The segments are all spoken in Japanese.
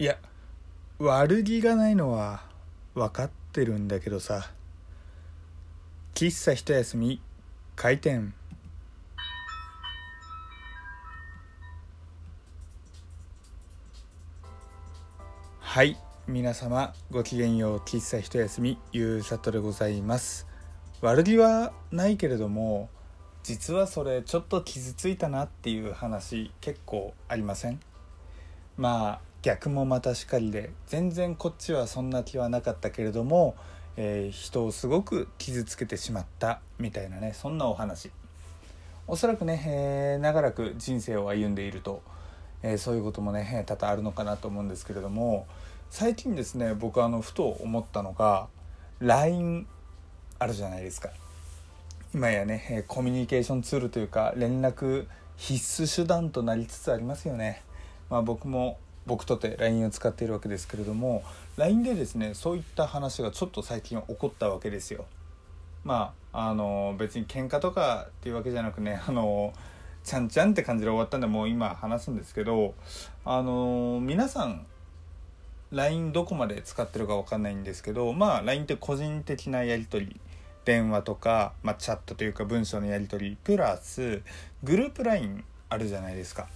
いや悪気がないのは分かってるんだけどさ。喫茶一休み開店。はい皆様ごきげんよう。喫茶一休みゆうさとでございます。悪気はないけれども実はそれちょっと傷ついたなっていう話結構ありません？まあ逆もまたしかりで全然こっちはそんな気はなかったけれども、えー、人をすごく傷つけてしまったみたいなねそんなお話。おそらくね、えー、長らく人生を歩んでいると、えー、そういうこともね多々あるのかなと思うんですけれども最近ですね僕あのふと思ったのが LINE あるじゃないですか。今やねコミュニケーションツールというか連絡必須手段となりつつありますよね。まあ僕も僕とて LINE を使っているわけですけれども LINE でですねそういった話がちょっと最近起こったわけですよ。まああの別に喧嘩とかっていうわけじゃなくねあのちゃんちゃんって感じで終わったんでもう今話すんですけどあの皆さん LINE どこまで使ってるか分かんないんですけどまあ LINE って個人的なやり取り電話とか、まあ、チャットというか文章のやり取りプラスグループ LINE あるじゃないですか。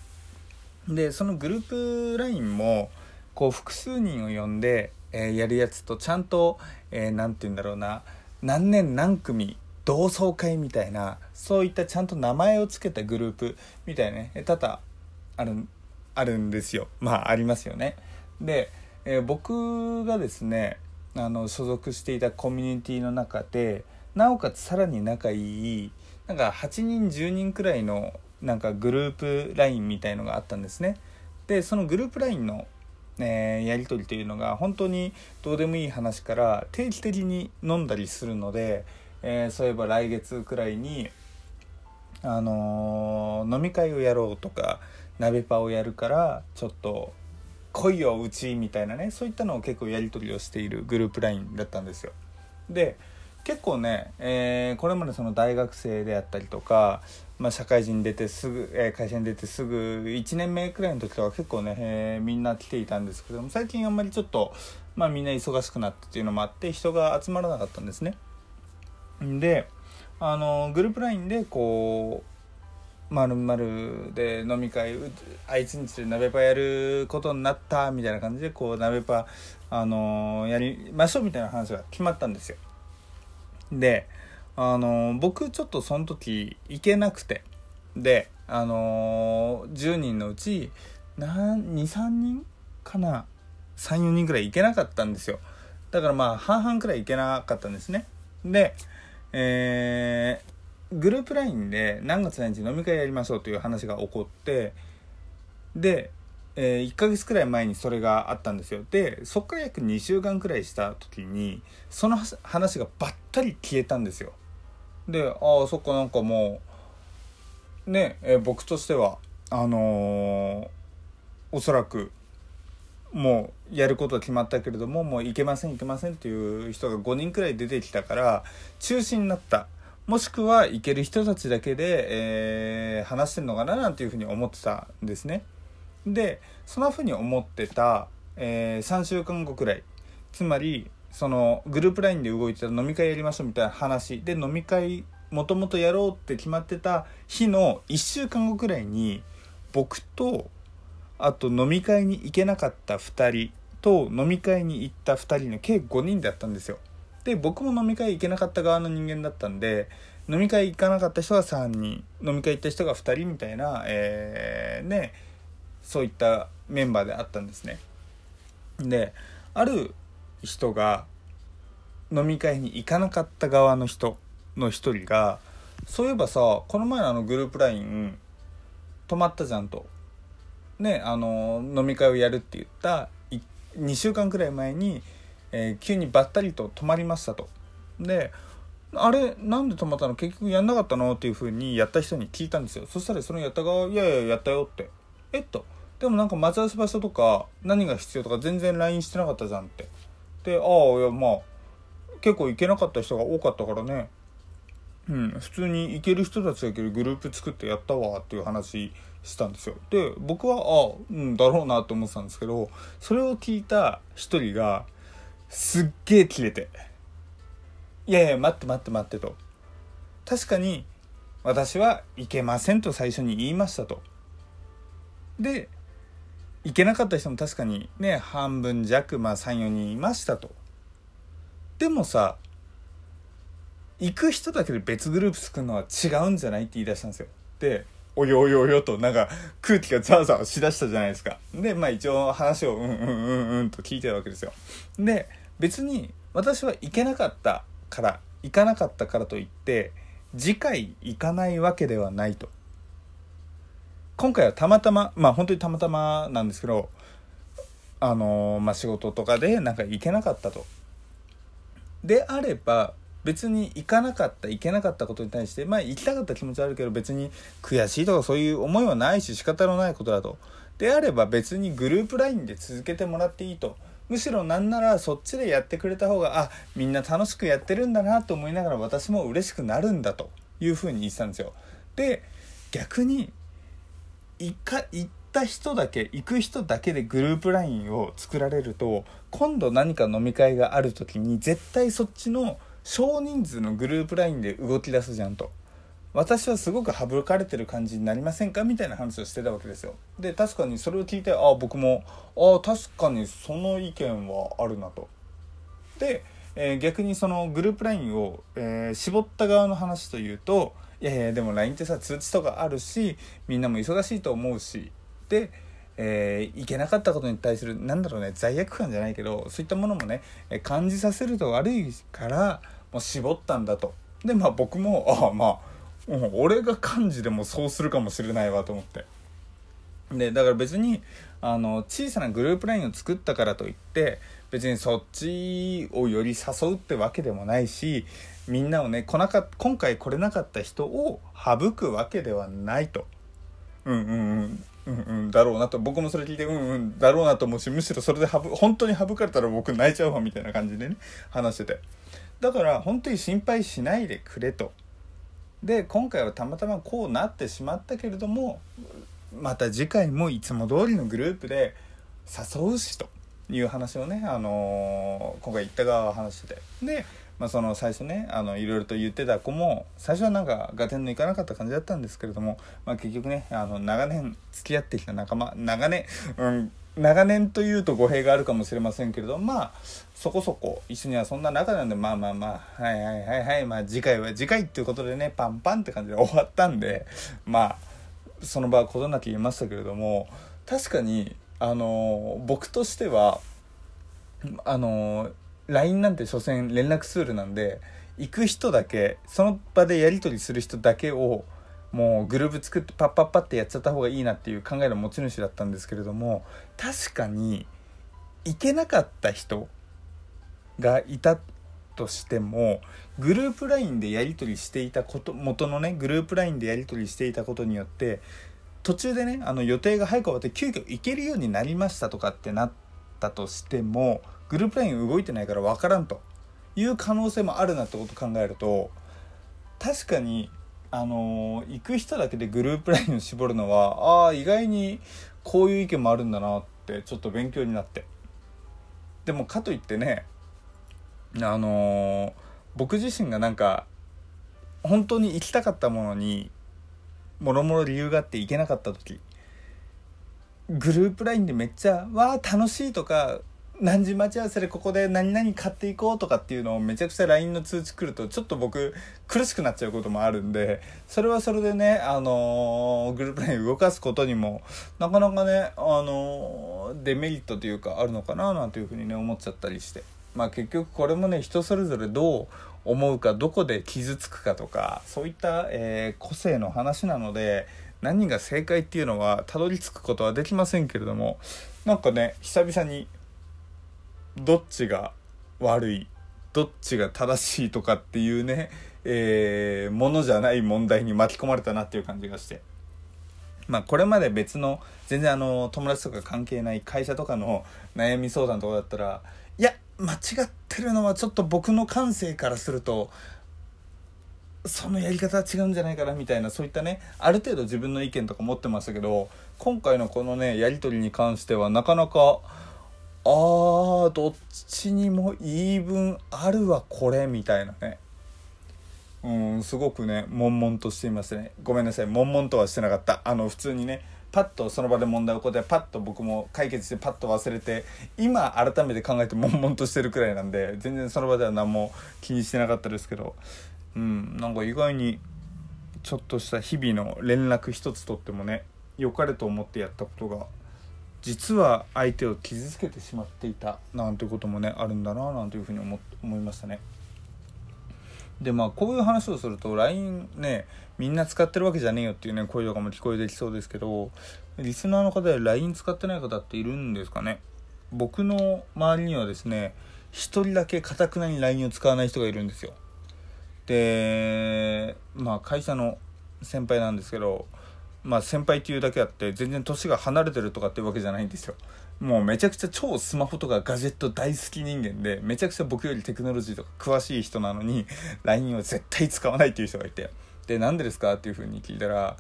でそのグループ LINE もこう複数人を呼んで、えー、やるやつとちゃんと何、えー、て言うんだろうな何年何組同窓会みたいなそういったちゃんと名前を付けたグループみたいなね多々あるあるんですよまあありますよね。で、えー、僕がですねあの所属していたコミュニティの中でなおかつさらに仲いいなんか8人10人くらいのなんかグループ LINE みたいのがあったんですね。でそのグループ LINE の、えー、やり取りというのが本当にどうでもいい話から定期的に飲んだりするので、えー、そういえば来月くらいに、あのー、飲み会をやろうとか鍋パをやるからちょっと来いようちみたいなねそういったのを結構やり取りをしているグループ LINE だったんですよ。で結構ね、えー、これまでその大学生であったりとか、まあ、社会人出てすぐ、えー、会社に出てすぐ1年目くらいの時とか結構ね、えー、みんな来ていたんですけども最近あんまりちょっと、まあ、みんな忙しくなったっていうのもあって人が集まらなかったんですね。であのグループ LINE でこうまるまるで飲み会あいつんちで鍋パやることになったみたいな感じでこう鍋パあのやりましょうみたいな話が決まったんですよ。であの僕ちょっとその時行けなくて。であの10人のうち23人かな？34人ぐらい行けなかったんですよ。だからまあ半々くらい行けなかったんですね。でえー、グループ LINE で何月何日飲み会やりましょうという話が起こってでえー、1ヶ月くらい前にそれがあったんですよ。でそっから約2週間くらいした時にその話がばったり消えたんですよ。でああそっかなんかもうね、え、僕としてはあのー、おそらくもうやることは決まったけれどももう行けません行けませんっていう人が5人くらい出てきたから中止になったもしくは行ける人たちだけで、えー、話してんのかななんていうふうに思ってたんですね。でそんな風に思ってた、えー、3週間後くらいつまりそのグループ LINE で動いてたら飲み会やりましょうみたいな話で飲み会もともとやろうって決まってた日の1週間後くらいに僕とあと飲み会に行けなかった2人と飲み会に行った2人の計5人だったんですよ。で僕も飲み会行けなかった側の人間だったんで飲み会行かなかった人が3人飲み会行った人が2人みたいな、えー、ねそういったメンバーであったんですね。である人が飲み会に行かなかった側の人の一人がそういえばさこの前のあのグループ LINE 止まったじゃんと。ねあの飲み会をやるって言った2週間くらい前に、えー、急にばったりと止まりましたと。であれなんで止まったの？結局やんなかったの？っていうふうにやった人に聞いたんですよ。そしたらそのやった側「いやいややったよ」って「えっとでもなんか待ち合わせ場所とか何が必要とか全然 LINE してなかったじゃんって。でああいやまあ結構行けなかった人が多かったからね。うん普通に行ける人たちが行けるグループ作ってやったわっていう話したんですよ。で僕はあうんだろうなと思ってたんですけどそれを聞いた一人がすっげえキレて「いやいや待って待って待って」と。確かに私はいけませんと最初に言いましたと。でいけなかった人も確かにね半分弱まあ34人いましたと。でもさ行く人だけで別グループ作るのは違うんじゃないって言い出したんですよ。でおよおよおよとなんか空気がざわざわしだしたじゃないですか。でまあ一応話をうんうんうんうんと聞いてるわけですよ。で別に私は行けなかったから行かなかったからといって次回行かないわけではないと。今回はたまたままあ本当にたまたまなんですけどあのー、まあ仕事とかでなんか行けなかったと。であれば別に行かなかった行けなかったことに対してまあ行きたかった気持ちはあるけど別に悔しいとかそういう思いはないし仕方のないことだと。であれば別にグループ LINE で続けてもらっていいと。むしろなんならそっちでやってくれた方があみんな楽しくやってるんだなと思いながら私も嬉しくなるんだというふうに言ってたんですよ。で逆に行か行った人だけ行く人だけでグループ LINE を作られると今度何か飲み会がある時に絶対そっちの少人数のグループ LINE で動き出すじゃんと。私はすごく省かれてる感じになりませんかみたいな話をしてたわけですよ。で確かにそれを聞いてああ僕もああ確かにその意見はあるなと。で、えー、逆にそのグループ LINE を、えー、絞った側の話というといやいやでも LINE ってさ通知とかあるしみんなも忙しいと思うしでえー、いけなかったことに対するなんだろうね罪悪感じゃないけどそういったものもね感じさせると悪いからもう絞ったんだと。でまあ僕もああまあうん、俺が漢字でもそうするかもしれないわと思って。でだから別にあの小さなグループ LINE を作ったからといって別にそっちをより誘うってわけでもないしみんなをね来なか今回来れなかった人を省くわけではないと。うんうんうんうんうんだろうなと。僕もそれ聞いてうんうんだろうなと。思うしむしろそれで本当に省かれたら僕泣いちゃうわみたいな感じでね話してて。だから本当に心配しないでくれと。で今回はたまたまこうなってしまったけれどもまた次回もいつも通りのグループで誘うしと。いう話をね、あのー、今回言った側は話してて。で、まあ、その最初ねあのいろいろと言ってた子も最初はなんか合点のいかなかった感じだったんですけれども、まあ、結局ねあの長年付き合ってきた仲間長年、うん、長年というと語弊があるかもしれませんけれどまあそこそこ一緒にはそんな仲なんでまあまあまあはいはいはいはいまあ次回は次回っていうことでねパンパンって感じで終わったんでまあその場は事なき言いましたけれども確かにあの僕としてはあの LINE なんて所詮連絡ツールなんで行く人だけその場でやり取りする人だけをもうグループ作ってパッパッパってやっちゃった方がいいなっていう考えの持ち主だったんですけれども確かに行けなかった人がいたとしてもグループ LINE でやり取りしていたこと元のねグループ LINE でやり取りしていたことによって途中でねあの予定が早く終わって急遽行けるようになりましたとかってなったとしてもグループ LINE 動いてないから分からんと。いう可能性もあるなってことを考えると確かにあの行く人だけでグループ LINE を絞るのはああ意外にこういう意見もあるんだなってちょっと勉強になって。でもかといってねあの僕自身がなんか本当に行きたかったものにもろもろ理由があって行けなかった時。グループ LINE でめっちゃ「わあ楽しい」とか何時待ち合わせでここで何々買っていこうとかっていうのをめちゃくちゃ LINE の通知来るとちょっと僕苦しくなっちゃうこともあるんでそれはそれでねあのー、グループ LINE 動かすことにもなかなかねあのー、デメリットというかあるのかななんていうふうにね思っちゃったりして。まあ結局これもね人それぞれどう思うかどこで傷つくかとかそういった、えー、個性の話なので何が正解っていうのはたどり着くことはできませんけれどもなんかね久々にどっちが悪いどっちが正しいとかっていうね、えー、ものじゃない問題に巻き込まれたなっていう感じがして。まあこれまで別の全然あの友達とか関係ない会社とかの悩み相談とかだったらいや間違ってるのはちょっと僕の感性からするとそのやり方は違うんじゃないかなみたいなそういったねある程度自分の意見とか持ってましたけど今回のこのねやり取りに関してはなかなかあーどっちにも言い分あるわこれみたいなね。うんすごくね悶々としていますね。ごめんなさい。悶々とはしてなかった。あの普通にねパッとその場で問題を起こってパッと僕も解決してパッと忘れて今改めて考えて悶々としてるくらいなんで全然その場では何も気にしてなかったですけどうんなんか意外にちょっとした日々の連絡一つとってもね良かれと思ってやったことが実は相手を傷つけてしまっていたなんてこともねあるんだななんていうふうに思思いましたね。でまあこういう話をすると LINE ねみんな使ってるわけじゃねえよっていうね声とかも聞こえてきそうですけどリスナーの方で LINE 使ってない方っているんですかね？僕の周りにはですね1人だけかたくなに LINE を使わない人がいるんですよ。でまあ会社の先輩なんですけどまあ先輩っていうだけあって全然年が離れてるとかっていうわけじゃないんですよ。もうめちゃくちゃ超スマホとかガジェット大好き人間でめちゃくちゃ僕よりテクノロジーとか詳しい人なのに LINE を絶対使わないっていう人がいて。でなんでですかっていうふうに聞いたら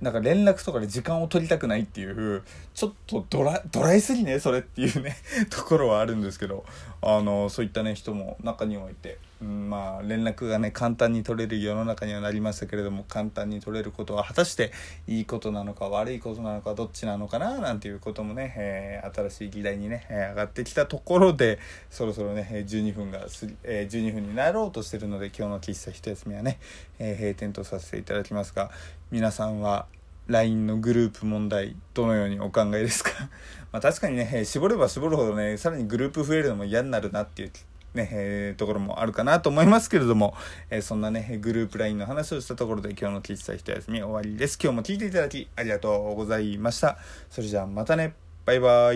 なんか連絡とかで時間を取りたくないっていうちょっとドラドライすぎねそれっていうねところはあるんですけどあのそういったね人も中にはいて、まあ連絡がね簡単に取れる世の中にはなりましたけれども簡単に取れることは果たしていいことなのか悪いことなのかどっちなのかななんていうこともね、えー、新しい議題にね、え、上がってきたところでそろそろね12分がす、えー、12分になろうとしてるので今日の喫茶一休みはね、えー、閉店とさせていただきますが皆さんは LINE のグループ問題どのようにお考えですか？まあ確かにね絞れば絞るほどねさらにグループ増えるのも嫌になるなっていうね、えー、ところもあるかなと思いますけれども、えー、そんなねグループ LINE の話をしたところで今日の喫茶一休み終わりです。今日も聞いていただきありがとうございました。それじゃあまたね。バイバイ。